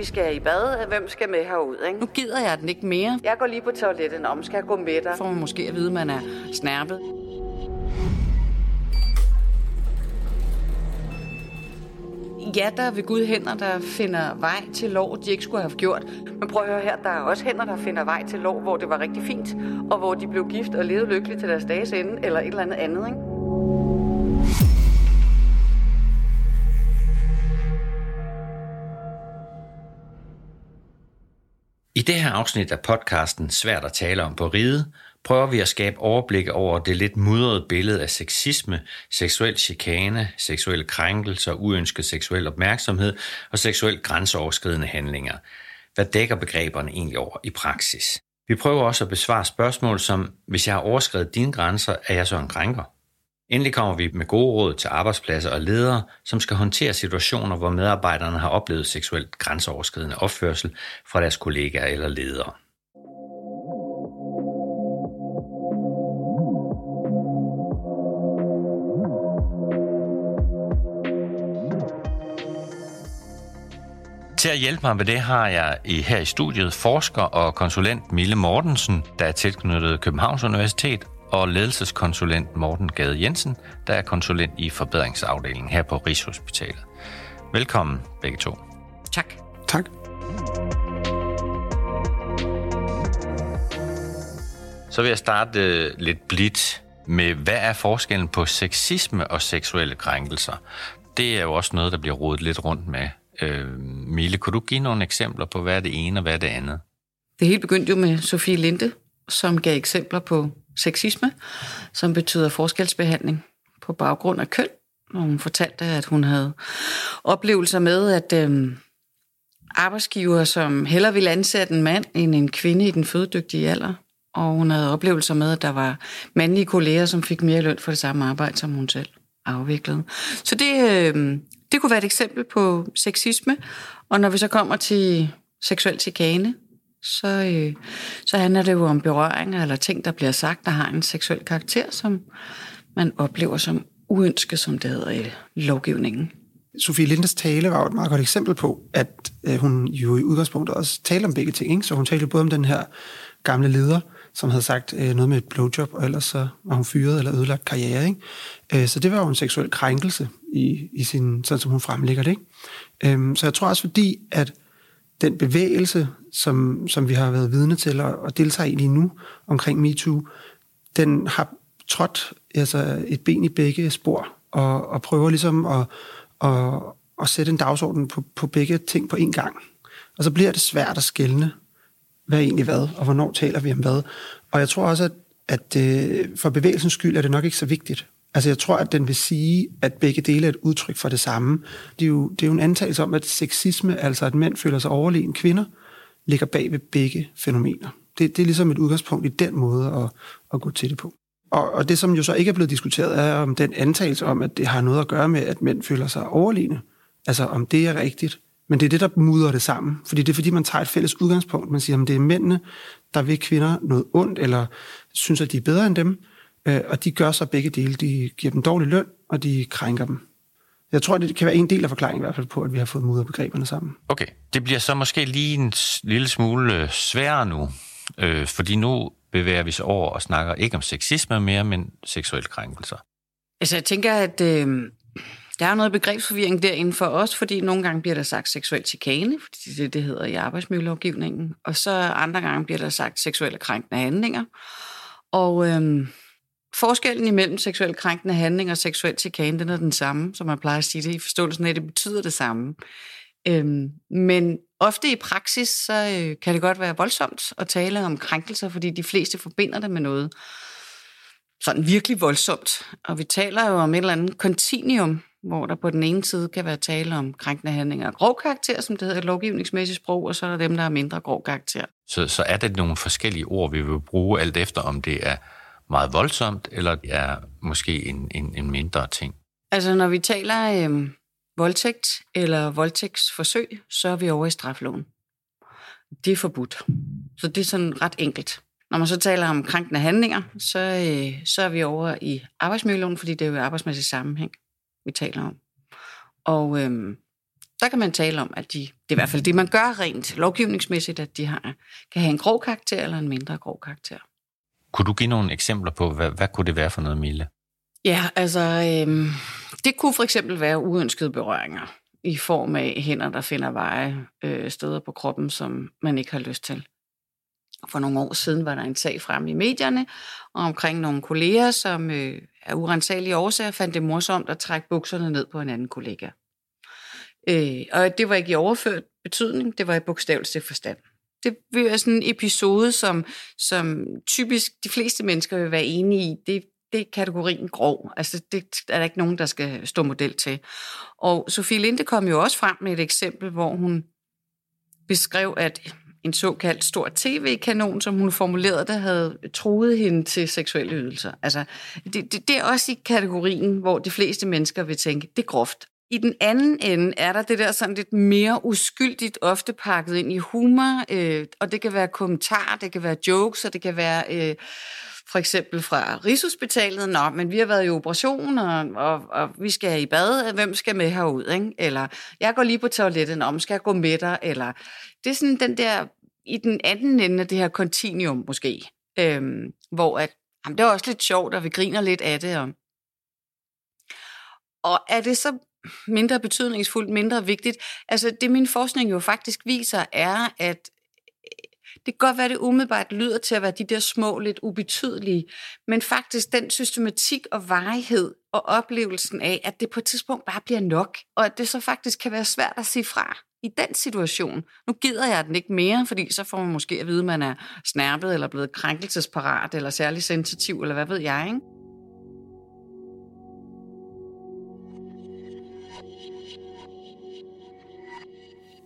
Vi skal i bad. Hvem skal med herud, ikke? Nu gider jeg den ikke mere. Jeg går lige på toilettet. Om skal jeg gå med dig? Får man måske at vide, at man er snærpet. Ja, der er ved Gud hænder, der finder vej til lov, de ikke skulle have gjort. Men prøv at høre her, der er også hænder, der finder vej til lov, hvor det var rigtig fint, og hvor de blev gift og levede lykkeligt til deres dages ende, eller et eller andet andet, ikke? I det her afsnit af podcasten Svært at tale om på ride, prøver vi at skabe overblik over det lidt mudrede billede af sexisme, seksuel chikane, seksuelle krænkelser, uønsket seksuel opmærksomhed og seksuelt grænseoverskridende handlinger. Hvad dækker begreberne egentlig over i praksis? Vi prøver også at besvare spørgsmål som, hvis jeg har overskrevet dine grænser, er jeg så en krænker? Endelig kommer vi med gode råd til arbejdspladser og ledere, som skal håndtere situationer, hvor medarbejderne har oplevet seksuelt grænseoverskridende opførsel fra deres kollegaer eller ledere. Til at hjælpe mig med det har jeg i, her i studiet forsker og konsulent Mille Mortensen, der er tilknyttet Københavns Universitet, og ledelseskonsulent Morten Gade Jensen, der er konsulent i forbedringsafdelingen her på Rigshospitalet. Velkommen begge to. Tak. Tak. Så vil jeg starte øh, lidt blidt med, hvad er forskellen på sexisme og seksuelle krænkelser? Det er jo også noget, der bliver rodet lidt rundt med. Øh, Mille, kunne du give nogle eksempler på, hvad er det ene og hvad er det andet? Det hele begyndte jo med Sofie Linde, som gav eksempler på sexisme, som betyder forskelsbehandling på baggrund af køn. Og hun fortalte, at hun havde oplevelser med, at øh, arbejdsgiver, som hellere ville ansætte en mand end en kvinde i den fødedygtige alder, og hun havde oplevelser med, at der var mandlige kolleger, som fik mere løn for det samme arbejde, som hun selv afviklede. Så det, øh, det kunne være et eksempel på sexisme. Og når vi så kommer til seksuel chikane, så, øh, så handler det jo om berøringer eller ting, der bliver sagt, der har en seksuel karakter, som man oplever som uønsket, som det hedder i lovgivningen. Sofie Lindes tale var jo et meget godt eksempel på, at øh, hun jo i udgangspunktet også talte om begge ting. Ikke? Så hun talte både om den her gamle leder, som havde sagt øh, noget med et blowjob, og ellers så var hun fyret eller ødelagt karriere. Ikke? Øh, så det var jo en seksuel krænkelse, i, i sin, sådan som hun fremlægger det. Ikke? Øh, så jeg tror også, fordi at den bevægelse, som, som vi har været vidne til og, og deltager i lige nu omkring MeToo, den har trådt altså et ben i begge spor og, og prøver ligesom at, at, at sætte en dagsorden på, på begge ting på én gang. Og så bliver det svært at skelne, hvad er egentlig hvad, og hvornår taler vi om hvad. Og jeg tror også, at, at øh, for bevægelsens skyld er det nok ikke så vigtigt. Altså jeg tror, at den vil sige, at begge dele er et udtryk for det samme. Det er jo, det er jo en antagelse om, at sexisme, altså at mænd føler sig overlegen kvinder, ligger bag ved begge fænomener. Det, det er ligesom et udgangspunkt i den måde at, at gå til det på. Og, og det, som jo så ikke er blevet diskuteret, er om den antagelse om, at det har noget at gøre med, at mænd føler sig overlegne. Altså om det er rigtigt. Men det er det, der mudrer det sammen. Fordi det er fordi, man tager et fælles udgangspunkt. Man siger, at det er mændene, der vil kvinder noget ondt, eller synes, at de er bedre end dem. Øh, og de gør så begge dele. De giver dem dårlig løn, og de krænker dem. Jeg tror, det kan være en del af forklaringen i hvert fald på, at vi har fået mudret begreberne sammen. Okay, det bliver så måske lige en lille smule øh, sværere nu, øh, fordi nu bevæger vi sig over og snakker ikke om sexisme mere, men seksuelle krænkelser. Altså, jeg tænker, at øh, der er noget begrebsforvirring derinde for os, fordi nogle gange bliver der sagt seksuel chikane, fordi det det hedder i arbejdsmiljølovgivningen, og så andre gange bliver der sagt seksuelle krænkende handlinger. Og øh, forskellen imellem seksuelt krænkende handling og seksuel chikane, den er den samme, som man plejer at sige det, i forståelsen af, at det betyder det samme. Øhm, men ofte i praksis, så øh, kan det godt være voldsomt at tale om krænkelser, fordi de fleste forbinder det med noget sådan virkelig voldsomt. Og vi taler jo om et eller andet kontinuum, hvor der på den ene side kan være tale om krænkende handlinger af grov karakter, som det hedder et lovgivningsmæssigt sprog, og så er der dem, der er mindre grov karakter. Så, så er det nogle forskellige ord, vi vil bruge alt efter, om det er meget voldsomt, eller det er måske en, en, en mindre ting? Altså, når vi taler øh, voldtægt eller voldtægtsforsøg, så er vi over i strafloven. Det er forbudt. Så det er sådan ret enkelt. Når man så taler om krænkende handlinger, så, øh, så er vi over i arbejdsmiljøloven, fordi det er jo arbejdsmæssig sammenhæng, vi taler om. Og øh, der kan man tale om, at de, det er i hvert fald det, man gør rent lovgivningsmæssigt, at de har, kan have en grov karakter eller en mindre grov karakter. Kunne du give nogle eksempler på, hvad, hvad kunne det være for noget, Mille? Ja, altså, øhm, det kunne for eksempel være uønskede berøringer i form af hænder, der finder veje øh, steder på kroppen, som man ikke har lyst til. For nogle år siden var der en sag frem i medierne omkring nogle kolleger, som øh, af urensagelige årsager fandt det morsomt at trække bukserne ned på en anden kollega. Øh, og det var ikke i overført betydning, det var i bogstavelse forstand. Det er sådan en episode, som, som typisk de fleste mennesker vil være enige i. Det, det er kategorien grov. Altså, det er der ikke nogen, der skal stå model til. Og Sofie Linde kom jo også frem med et eksempel, hvor hun beskrev, at en såkaldt stor tv-kanon, som hun formulerede det, havde troet hende til seksuelle ydelser. Altså, det, det, det er også i kategorien, hvor de fleste mennesker vil tænke, det er groft. I den anden ende er der det der sådan lidt mere uskyldigt, ofte pakket ind i humor, øh, og det kan være kommentarer, det kan være jokes, og det kan være øh, for eksempel fra Rigshospitalet, nå, men vi har været i operation, og, og, og vi skal i bad, hvem skal med herud, ikke? Eller, jeg går lige på toilettet, om skal jeg gå med dig? Eller, det er sådan den der, i den anden ende af det her kontinuum måske, øh, hvor at, jamen, det er også lidt sjovt, og vi griner lidt af det, og, og er det så mindre betydningsfuldt, mindre vigtigt? Altså, det min forskning jo faktisk viser, er, at øh, det kan godt være, det umiddelbart lyder til at være de der små, lidt ubetydelige, men faktisk den systematik og varighed og oplevelsen af, at det på et tidspunkt bare bliver nok, og at det så faktisk kan være svært at sige fra i den situation. Nu gider jeg den ikke mere, fordi så får man måske at vide, at man er snærpet eller blevet krænkelsesparat eller særlig sensitiv, eller hvad ved jeg, ikke?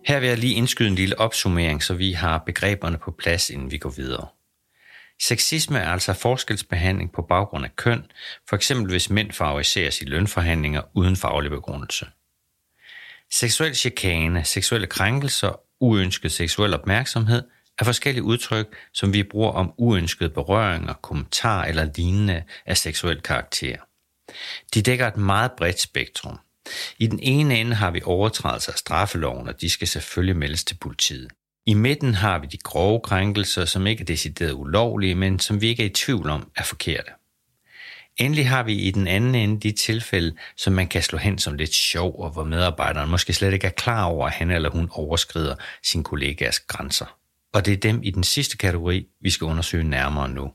Her vil jeg lige indskyde en lille opsummering, så vi har begreberne på plads, inden vi går videre. Sexisme er altså forskelsbehandling på baggrund af køn, for eksempel hvis mænd favoriseres i lønforhandlinger uden faglig begrundelse. Seksuel chikane, seksuelle krænkelser, uønsket seksuel opmærksomhed er forskellige udtryk, som vi bruger om uønskede berøringer, kommentarer eller lignende af seksuel karakter. De dækker et meget bredt spektrum. I den ene ende har vi overtrædelser af straffeloven, og de skal selvfølgelig meldes til politiet. I midten har vi de grove krænkelser, som ikke er decideret ulovlige, men som vi ikke er i tvivl om er forkerte. Endelig har vi i den anden ende de tilfælde, som man kan slå hen som lidt sjov, og hvor medarbejderen måske slet ikke er klar over, at han eller hun overskrider sin kollegas grænser. Og det er dem i den sidste kategori, vi skal undersøge nærmere nu.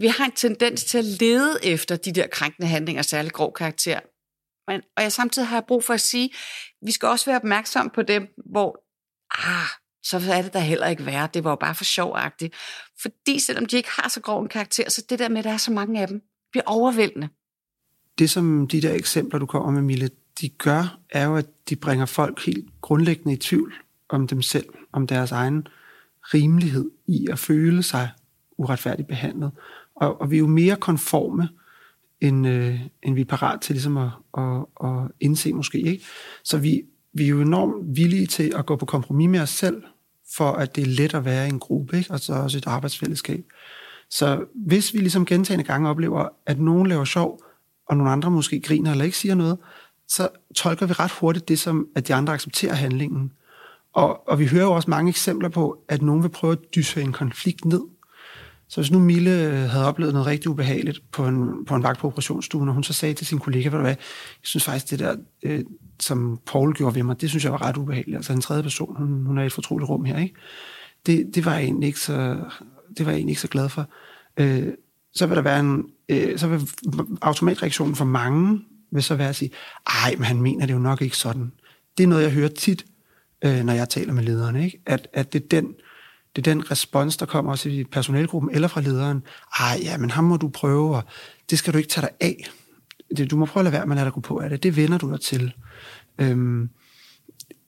Vi har en tendens til at lede efter de der krænkende handlinger, særlig grov karakter, men, og jeg samtidig har jeg brug for at sige, vi skal også være opmærksom på dem, hvor, ah, så er det da heller ikke værd. Det var jo bare for sjovagtigt. Fordi selvom de ikke har så grov en karakter, så det der med, at der er så mange af dem, bliver overvældende. Det, som de der eksempler, du kommer med, Mille, de gør, er jo, at de bringer folk helt grundlæggende i tvivl om dem selv, om deres egen rimelighed i at føle sig uretfærdigt behandlet. Og, og vi er jo mere konforme, end, øh, end vi er parat til ligesom at, at, at indse måske. Ikke? Så vi, vi er jo enormt villige til at gå på kompromis med os selv, for at det er let at være i en gruppe, ikke? og så også et arbejdsfællesskab. Så hvis vi ligesom gentagende gange oplever, at nogen laver sjov, og nogle andre måske griner eller ikke siger noget, så tolker vi ret hurtigt det som, at de andre accepterer handlingen. Og, og vi hører jo også mange eksempler på, at nogen vil prøve at dyse en konflikt ned. Så hvis nu Mille øh, havde oplevet noget rigtig ubehageligt på en, på en vagt på operationsstuen, og hun så sagde til sin kollega, hvad, jeg synes faktisk, det der, øh, som Paul gjorde ved mig, det synes jeg var ret ubehageligt. Altså en tredje person, hun, hun er i et fortroligt rum her, ikke? Det, det var jeg egentlig ikke så, det var jeg egentlig ikke så glad for. Øh, så vil der være en, øh, så vil automatreaktionen for mange vil så være at sige, ej, men han mener det jo nok ikke sådan. Det er noget, jeg hører tit, øh, når jeg taler med lederne, ikke? At, at det er den, det er den respons, der kommer også i personalgruppen eller fra lederen. Ej, ja, men ham må du prøve, og det skal du ikke tage dig af. Det, du må prøve at lade være med at lade dig gå på af det. Det vender du dig til. Øhm,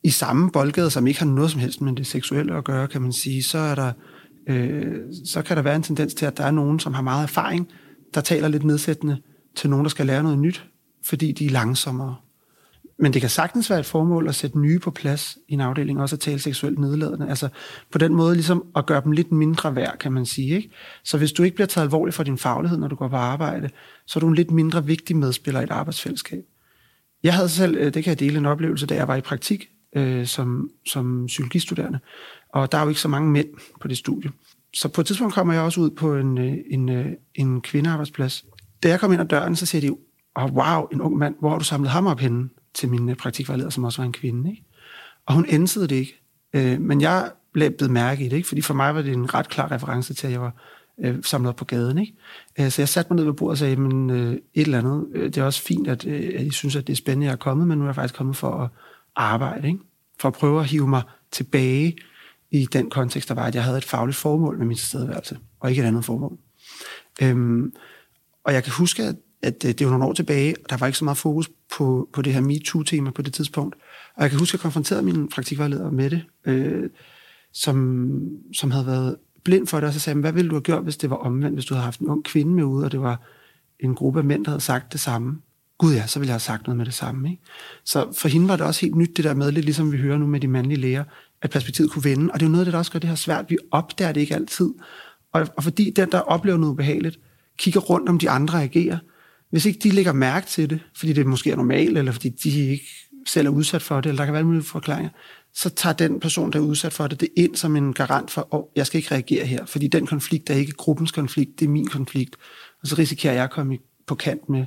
I samme boldgade, som ikke har noget som helst med det seksuelle at gøre, kan man sige, så er der øh, så kan der være en tendens til, at der er nogen, som har meget erfaring, der taler lidt nedsættende til nogen, der skal lære noget nyt, fordi de er langsommere. Men det kan sagtens være et formål at sætte nye på plads i en afdeling, også at tale seksuelt nedladende. Altså på den måde ligesom at gøre dem lidt mindre værd, kan man sige. Ikke? Så hvis du ikke bliver taget alvorligt for din faglighed, når du går på arbejde, så er du en lidt mindre vigtig medspiller i et arbejdsfællesskab. Jeg havde selv, øh, det kan jeg dele en oplevelse, da jeg var i praktik øh, som, som psykologistuderende. Og der er jo ikke så mange mænd på det studie. Så på et tidspunkt kommer jeg også ud på en, øh, en, øh, en kvindearbejdsplads. Da jeg kom ind ad døren, så siger de, oh, wow, en ung mand, hvor har du samlet ham op henne til min øh, praktikvejleder, som også var en kvinde. Ikke? Og hun ænsede det ikke. Øh, men jeg blev bemærket mærke i det, ikke? fordi for mig var det en ret klar reference til, at jeg var øh, samlet op på gaden. Ikke? Øh, så jeg satte mig ned ved bordet og sagde, men øh, et eller andet, øh, det er også fint, at, øh, at I synes, at det er spændende, at jeg er kommet, men nu er jeg faktisk kommet for at arbejde, ikke? for at prøve at hive mig tilbage i den kontekst, der var, at jeg havde et fagligt formål med min tilstedeværelse, og ikke et andet formål. Øhm, og jeg kan huske, at, at øh, det var nogle år tilbage, og der var ikke så meget fokus på, på det her MeToo-tema på det tidspunkt. Og jeg kan huske, at jeg konfronterede min praktikvejleder med det, øh, som, som havde været blind for det, og så sagde hvad ville du have gjort, hvis det var omvendt, hvis du havde haft en ung kvinde med ude, og det var en gruppe af mænd, der havde sagt det samme. Gud ja, så ville jeg have sagt noget med det samme. Ikke? Så for hende var det også helt nyt, det der med, lidt ligesom vi hører nu med de mandlige læger, at perspektivet kunne vende. Og det er jo noget, der også gør det her svært. Vi opdager det ikke altid. Og, og fordi den, der oplever noget ubehageligt, kigger rundt om de andre agerer, hvis ikke de lægger mærke til det, fordi det måske er normalt, eller fordi de ikke selv er udsat for det, eller der kan være mulige forklaringer, så tager den person, der er udsat for det, det ind som en garant for, at oh, jeg skal ikke reagere her, fordi den konflikt er ikke gruppens konflikt, det er min konflikt. Og så risikerer jeg at komme på kant med,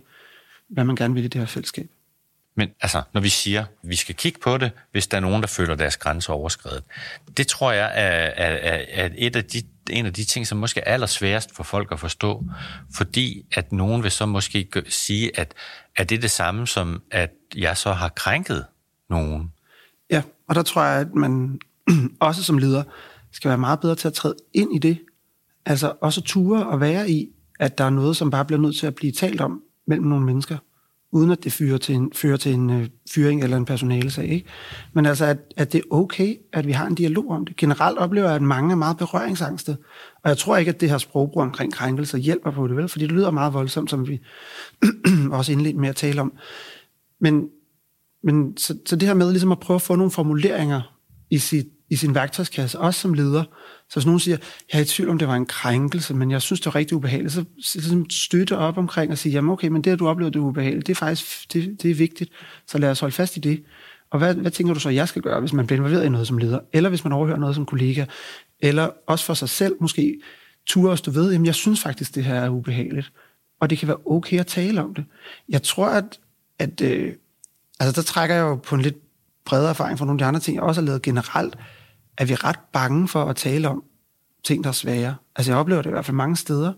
hvad man gerne vil i det her fællesskab. Men altså, når vi siger, at vi skal kigge på det, hvis der er nogen, der føler deres grænser overskrevet, det tror jeg er, er, er et af de, en af de ting, som måske er allersværest for folk at forstå, fordi at nogen vil så måske sige, at er det det samme som, at jeg så har krænket nogen? Ja, og der tror jeg, at man også som leder skal være meget bedre til at træde ind i det. Altså også ture og være i, at der er noget, som bare bliver nødt til at blive talt om mellem nogle mennesker uden at det fører til en, fører til en øh, fyring eller en personalesag. Ikke? Men altså, at, at det er okay, at vi har en dialog om det. Generelt oplever jeg, at mange er meget berøringsangste. Og jeg tror ikke, at det her sprogbrug omkring krænkelser hjælper på det, vel? Fordi det lyder meget voldsomt, som vi også indledte med at tale om. Men, men så, så det her med ligesom at prøve at få nogle formuleringer i sit i sin værktøjskasse, også som leder. Så hvis nogen siger, jeg er i tvivl om, det var en krænkelse, men jeg synes, det var rigtig ubehageligt, så, så ligesom støtte op omkring og sige, jamen okay, men det, du oplevede, det er ubehageligt, det er faktisk det, det er vigtigt, så lad os holde fast i det. Og hvad, hvad tænker du så, jeg skal gøre, hvis man bliver involveret i noget som leder, eller hvis man overhører noget som kollega, eller også for sig selv måske, turde og stå ved, jamen jeg synes faktisk, det her er ubehageligt, og det kan være okay at tale om det. Jeg tror, at, at øh, altså der trækker jeg jo på en lidt bredere erfaring fra nogle af de andre ting, jeg også har lavet generelt, er vi ret bange for at tale om ting, der er svære. Altså jeg oplever det i hvert fald mange steder.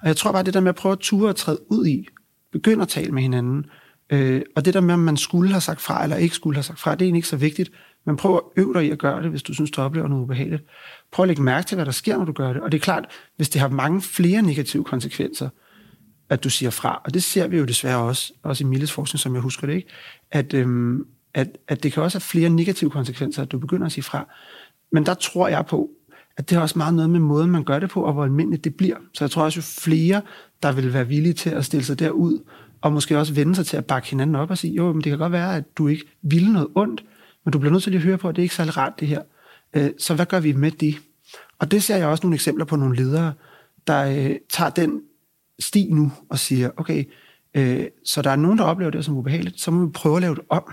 Og jeg tror bare, det der med at prøve at ture og træde ud i, begynde at tale med hinanden, øh, og det der med, om man skulle have sagt fra, eller ikke skulle have sagt fra, det er egentlig ikke så vigtigt. Men prøv at øve dig i at gøre det, hvis du synes, du oplever noget ubehageligt. Prøv at lægge mærke til, hvad der sker, når du gør det. Og det er klart, hvis det har mange flere negative konsekvenser, at du siger fra, og det ser vi jo desværre også, også i Milles forskning, som jeg husker det, ikke? At, øhm, at, at det kan også have flere negative konsekvenser, at du begynder at sige fra. Men der tror jeg på, at det har også meget noget med måden, man gør det på, og hvor almindeligt det bliver. Så jeg tror også, jo flere, der vil være villige til at stille sig derud, og måske også vende sig til at bakke hinanden op og sige, jo, men det kan godt være, at du ikke vil noget ondt, men du bliver nødt til at høre på, at det ikke er særlig rart, det her. Øh, så hvad gør vi med det? Og det ser jeg også nogle eksempler på nogle ledere, der øh, tager den sti nu og siger, okay, øh, så der er nogen, der oplever det som ubehageligt, så må vi prøve at lave det om.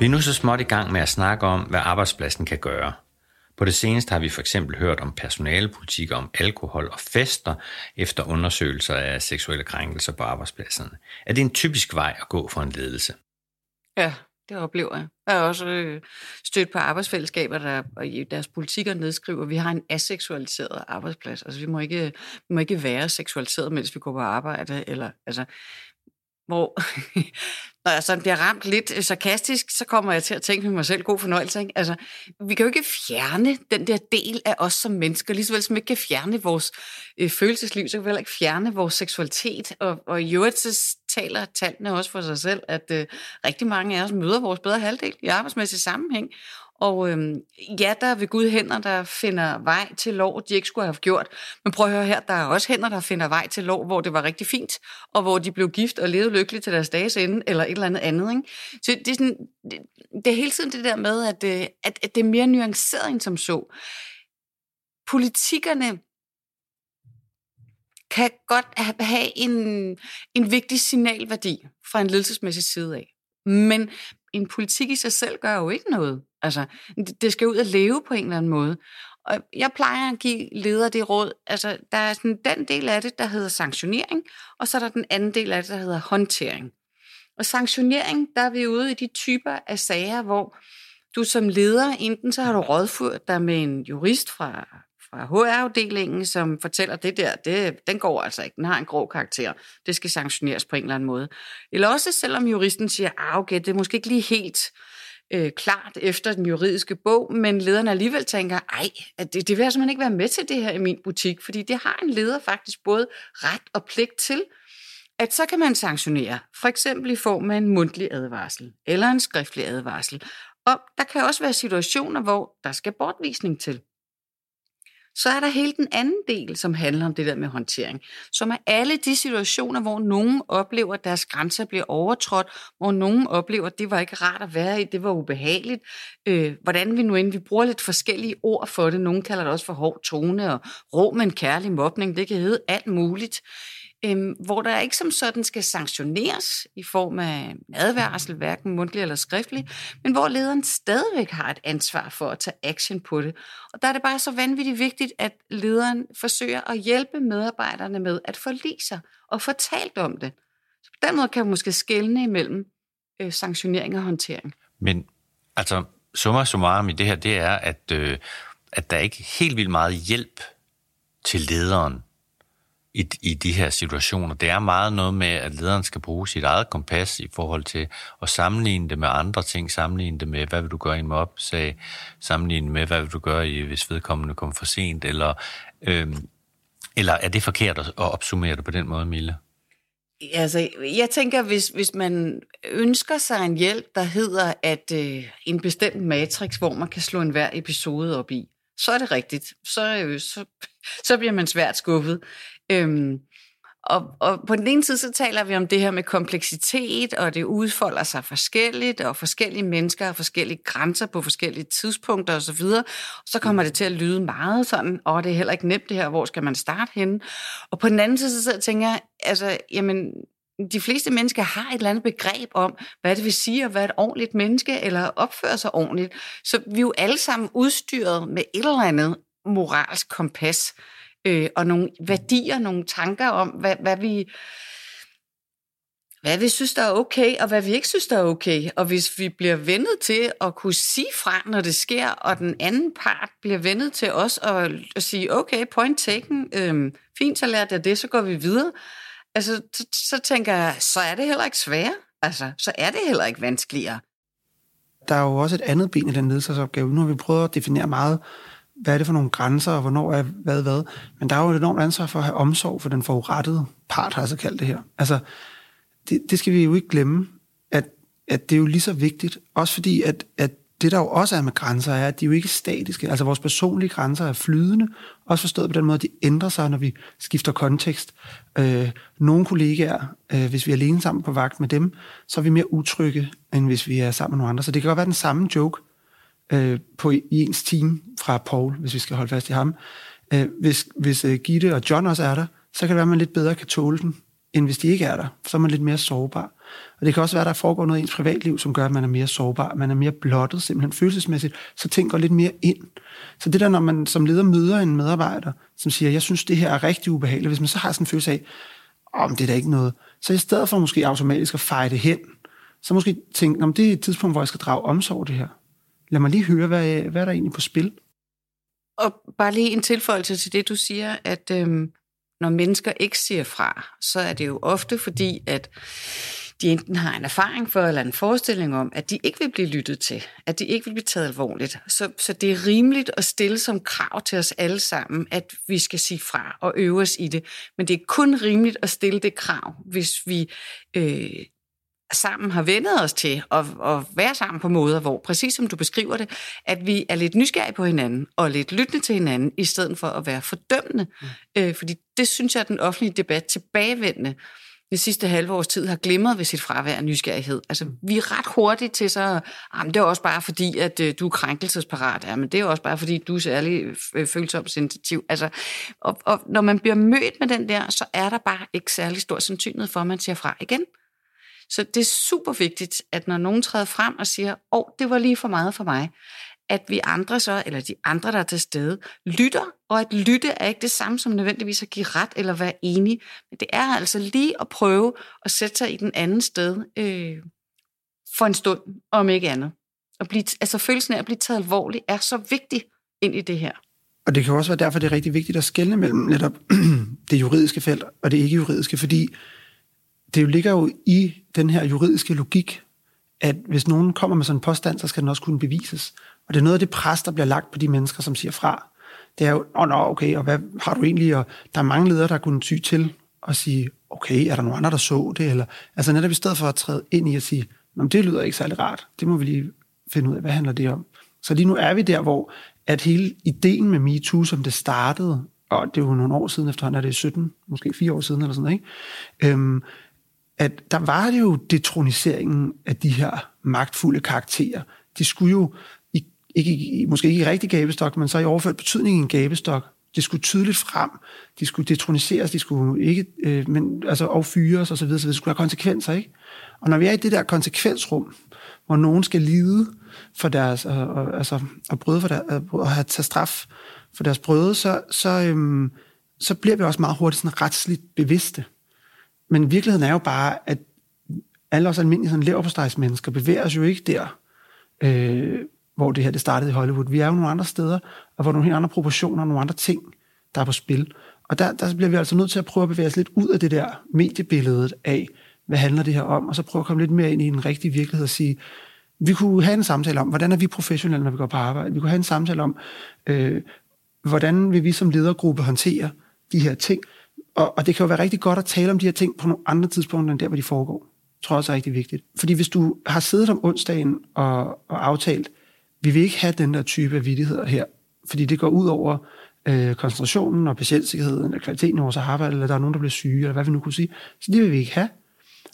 Vi er nu så småt i gang med at snakke om, hvad arbejdspladsen kan gøre. På det seneste har vi for eksempel hørt om personalepolitik om alkohol og fester efter undersøgelser af seksuelle krænkelser på arbejdspladserne. Er det en typisk vej at gå for en ledelse? Ja, det oplever jeg. Jeg har også øh, stødt på arbejdsfællesskaber, der og i deres politikker nedskriver, at vi har en aseksualiseret arbejdsplads. Altså vi må ikke, vi må ikke være seksualiseret, mens vi går på arbejde. Eller, altså, hvor når jeg sådan bliver ramt lidt øh, sarkastisk, så kommer jeg til at tænke med mig selv, god fornøjelse. Ikke? Altså, vi kan jo ikke fjerne den der del af os som mennesker, lige så vel som vi ikke kan fjerne vores øh, følelsesliv, så kan vi heller ikke fjerne vores seksualitet. Og, og i øvrigt så taler tallene også for sig selv, at øh, rigtig mange af os møder vores bedre halvdel i arbejdsmæssig sammenhæng. Og øhm, ja, der er ved Gud hænder, der finder vej til lov, de ikke skulle have gjort. Men prøv at høre her, der er også hænder, der finder vej til lov, hvor det var rigtig fint, og hvor de blev gift og levede lykkeligt til deres dages ende, eller et eller andet andet. Ikke? Så det er, sådan, det, det er hele tiden det der med, at, øh, at, at det er mere nuanceret end som så. Politikerne kan godt have en, en vigtig signalværdi fra en ledelsesmæssig side af. Men en politik i sig selv gør jo ikke noget. Altså, det skal ud at leve på en eller anden måde. Og jeg plejer at give ledere det råd, altså der er sådan den del af det, der hedder sanktionering, og så er der den anden del af det, der hedder håndtering. Og sanktionering, der er vi ude i de typer af sager, hvor du som leder, enten så har du rådført dig med en jurist fra fra HR-afdelingen, som fortæller, det der, det, den går altså ikke, den har en grå karakter, det skal sanktioneres på en eller anden måde. Eller også selvom juristen siger, ah okay, det er måske ikke lige helt øh, Øh, klart efter den juridiske bog, men lederen alligevel tænker, ej, at det, det vil jeg simpelthen ikke være med til det her i min butik, fordi det har en leder faktisk både ret og pligt til, at så kan man sanktionere, for eksempel i form af en mundtlig advarsel eller en skriftlig advarsel. Og der kan også være situationer, hvor der skal bortvisning til. Så er der hele den anden del, som handler om det der med håndtering, som er alle de situationer, hvor nogen oplever, at deres grænser bliver overtrådt, hvor nogen oplever, at det var ikke rart at være i, det var ubehageligt. Øh, hvordan vi nu end, vi bruger lidt forskellige ord for det. Nogen kalder det også for hård tone og rå med en kærlig mobning, det kan hedde alt muligt øhm, hvor der ikke som sådan skal sanktioneres i form af advarsel, hverken mundtlig eller skriftlig, men hvor lederen stadigvæk har et ansvar for at tage action på det. Og der er det bare så vanvittigt vigtigt, at lederen forsøger at hjælpe medarbejderne med at forlige sig og fortalt om det. Så på den måde kan man måske skelne imellem øh, sanktionering og håndtering. Men altså, summa summarum i det her, det er, at, øh, at der er ikke helt vildt meget hjælp til lederen i, i de her situationer. Det er meget noget med, at lederen skal bruge sit eget kompas i forhold til at sammenligne det med andre ting, sammenligne det med, hvad vil du gøre i en mob-sag, sammenligne det med, hvad vil du gøre, i, hvis vedkommende kommer for sent, eller, øhm, eller er det forkert at, at opsummere det på den måde, Mille? Altså, jeg tænker, hvis, hvis man ønsker sig en hjælp, der hedder, at øh, en bestemt matrix, hvor man kan slå en hver episode op i, så er det rigtigt. Så, øh, så, så bliver man svært skuffet. Øhm, og, og på den ene side, så taler vi om det her med kompleksitet, og det udfolder sig forskelligt, og forskellige mennesker har forskellige grænser på forskellige tidspunkter osv. Og så kommer det til at lyde meget sådan, og det er heller ikke nemt det her, hvor skal man starte henne? Og på den anden side, så tænker jeg, altså, jamen, de fleste mennesker har et eller andet begreb om, hvad det vil sige at være et ordentligt menneske, eller opføre sig ordentligt. Så vi er jo alle sammen udstyret med et eller andet moralsk kompas øh, og nogle værdier, nogle tanker om, hvad, hvad vi hvad vi synes, der er okay, og hvad vi ikke synes, der er okay. Og hvis vi bliver vendet til at kunne sige fra, når det sker, og den anden part bliver vendet til os at, at sige, okay, point taken, øhm, fint, så lærte jeg det, så går vi videre. Altså, så, så tænker jeg, så er det heller ikke sværere. Altså, så er det heller ikke vanskeligere. Der er jo også et andet ben i den ledelsesopgave. Nu har vi prøvet at definere meget, hvad er det for nogle grænser, og hvornår er hvad hvad. Men der er jo et enormt ansvar for at have omsorg for den forurettede part, har jeg så kaldt det her. Altså, det, det skal vi jo ikke glemme, at, at det er jo lige så vigtigt. Også fordi, at, at det der jo også er med grænser, er, at de jo ikke er statiske. Altså vores personlige grænser er flydende, også forstået på den måde, at de ændrer sig, når vi skifter kontekst. Øh, nogle kollegaer, øh, hvis vi er alene sammen på vagt med dem, så er vi mere utrygge, end hvis vi er sammen med nogle andre. Så det kan godt være den samme joke, øh, på i ens team fra Paul, hvis vi skal holde fast i ham. Øh, hvis hvis øh, Gitte og John også er der, så kan det være, at man lidt bedre kan tåle den, end hvis de ikke er der. Så er man lidt mere sårbar. Og det kan også være, at der foregår noget i ens privatliv, som gør, at man er mere sårbar, man er mere blottet, simpelthen følelsesmæssigt, så ting går lidt mere ind. Så det der, når man som leder møder en medarbejder, som siger, jeg synes, det her er rigtig ubehageligt, hvis man så har sådan en følelse af, om det er da ikke noget, så i stedet for måske automatisk at fejre det hen, så måske tænke, om det er et tidspunkt, hvor jeg skal drage omsorg det her. Lad mig lige høre, hvad, hvad er der egentlig på spil? Og bare lige en tilføjelse til det, du siger, at øhm, når mennesker ikke siger fra, så er det jo ofte fordi, at de enten har en erfaring for eller en forestilling om, at de ikke vil blive lyttet til, at de ikke vil blive taget alvorligt. Så, så det er rimeligt at stille som krav til os alle sammen, at vi skal sige fra og øve os i det. Men det er kun rimeligt at stille det krav, hvis vi øh, sammen har vendet os til at, at være sammen på måder, hvor, præcis som du beskriver det, at vi er lidt nysgerrige på hinanden, og lidt lyttende til hinanden, i stedet for at være fordømmende. Mm. Øh, fordi det synes jeg, at den offentlige debat tilbagevendende det sidste halve års tid har glimret ved sit fravær af nysgerrighed. Altså, vi er ret hurtige til så, ah, det er også bare fordi, at øh, du er krænkelsesparat, ja, men det er også bare fordi, du er særlig øh, følsom sensitiv. Altså, og, og når man bliver mødt med den der, så er der bare ikke særlig stor sandsynlighed for, at man siger fra igen. Så det er super vigtigt, at når nogen træder frem og siger, åh, oh, det var lige for meget for mig, at vi andre så, eller de andre, der er til stede, lytter, og at lytte er ikke det samme som nødvendigvis at give ret eller være enig, men det er altså lige at prøve at sætte sig i den anden sted øh, for en stund, om ikke andet. At blive, altså følelsen af at blive taget alvorligt er så vigtig ind i det her. Og det kan også være derfor, det er rigtig vigtigt at skelne mellem netop det juridiske felt og det ikke juridiske, fordi det jo ligger jo i den her juridiske logik, at hvis nogen kommer med sådan en påstand, så skal den også kunne bevises. Og det er noget af det pres, der bliver lagt på de mennesker, som siger fra. Det er jo, åh, oh, nå, okay, og hvad har du egentlig? Og der er mange ledere, der kunne ty til at sige, okay, er der nogen andre, der så det? Eller, altså netop i stedet for at træde ind i at sige, Nå, det lyder ikke særlig rart. Det må vi lige finde ud af, hvad handler det om? Så lige nu er vi der, hvor at hele ideen med MeToo, som det startede, og det er jo nogle år siden efterhånden, er det 17, måske fire år siden eller sådan noget, ikke? Øhm, at der var det jo detroniseringen af de her magtfulde karakterer. De skulle jo ikke, måske ikke i rigtig gabestok, men så i overført betydning i en gabestok. Det skulle tydeligt frem, de skulle detroniseres, de skulle ikke, øh, men, altså, og fyres og så videre, så det skulle have konsekvenser, ikke? Og når vi er i det der konsekvensrum, hvor nogen skal lide for deres, og, og, altså, og brøde for deres, øh, og have taget straf for deres brøde, så, så, øhm, så bliver vi også meget hurtigt sådan retsligt bevidste. Men virkeligheden er jo bare, at alle os almindelige sådan lever på bevæger os jo ikke der, øh, hvor det her det startede i Hollywood. Vi er jo nogle andre steder, og hvor nogle helt andre proportioner, nogle andre ting, der er på spil. Og der, der bliver vi altså nødt til at prøve at bevæge os lidt ud af det der mediebilledet af, hvad handler det her om, og så prøve at komme lidt mere ind i en rigtig virkelighed og sige, vi kunne have en samtale om, hvordan er vi professionelle, når vi går på arbejde. Vi kunne have en samtale om, øh, hvordan vil vi som ledergruppe håndtere de her ting. Og, og det kan jo være rigtig godt at tale om de her ting på nogle andre tidspunkter, end der, hvor de foregår. Det tror jeg også er rigtig vigtigt. Fordi hvis du har siddet om onsdagen og, og aftalt, vi vil ikke have den der type af vidtigheder her, fordi det går ud over øh, koncentrationen og patientsikkerheden, og kvaliteten i vores arbejde, eller der er nogen, der bliver syge, eller hvad vi nu kunne sige. Så det vil vi ikke have.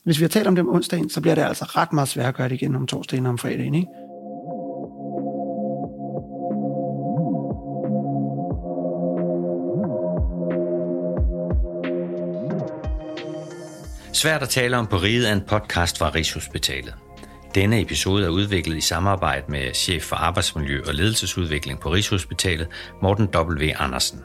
Hvis vi har talt om det om onsdagen, så bliver det altså ret meget svært at gøre det igen om torsdagen og om fredagen. Ikke? Svært at tale om på riget er en podcast fra Rigshospitalet. Denne episode er udviklet i samarbejde med chef for arbejdsmiljø og ledelsesudvikling på Rigshospitalet, Morten W. Andersen.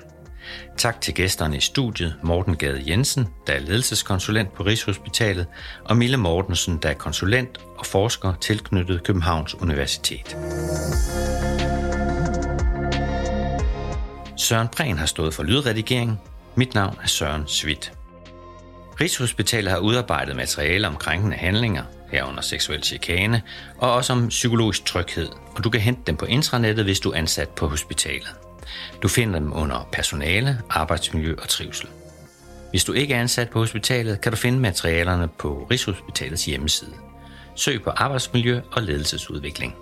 Tak til gæsterne i studiet, Morten Gade Jensen, der er ledelseskonsulent på Rigshospitalet, og Mille Mortensen, der er konsulent og forsker tilknyttet Københavns Universitet. Søren Prehn har stået for lydredigering. Mit navn er Søren Svit. Rigshospitalet har udarbejdet materiale om krænkende handlinger, herunder seksuel chikane, og også om psykologisk tryghed, og du kan hente dem på intranettet, hvis du er ansat på hospitalet. Du finder dem under personale, arbejdsmiljø og trivsel. Hvis du ikke er ansat på hospitalet, kan du finde materialerne på Rigshospitalets hjemmeside. Søg på arbejdsmiljø og ledelsesudvikling.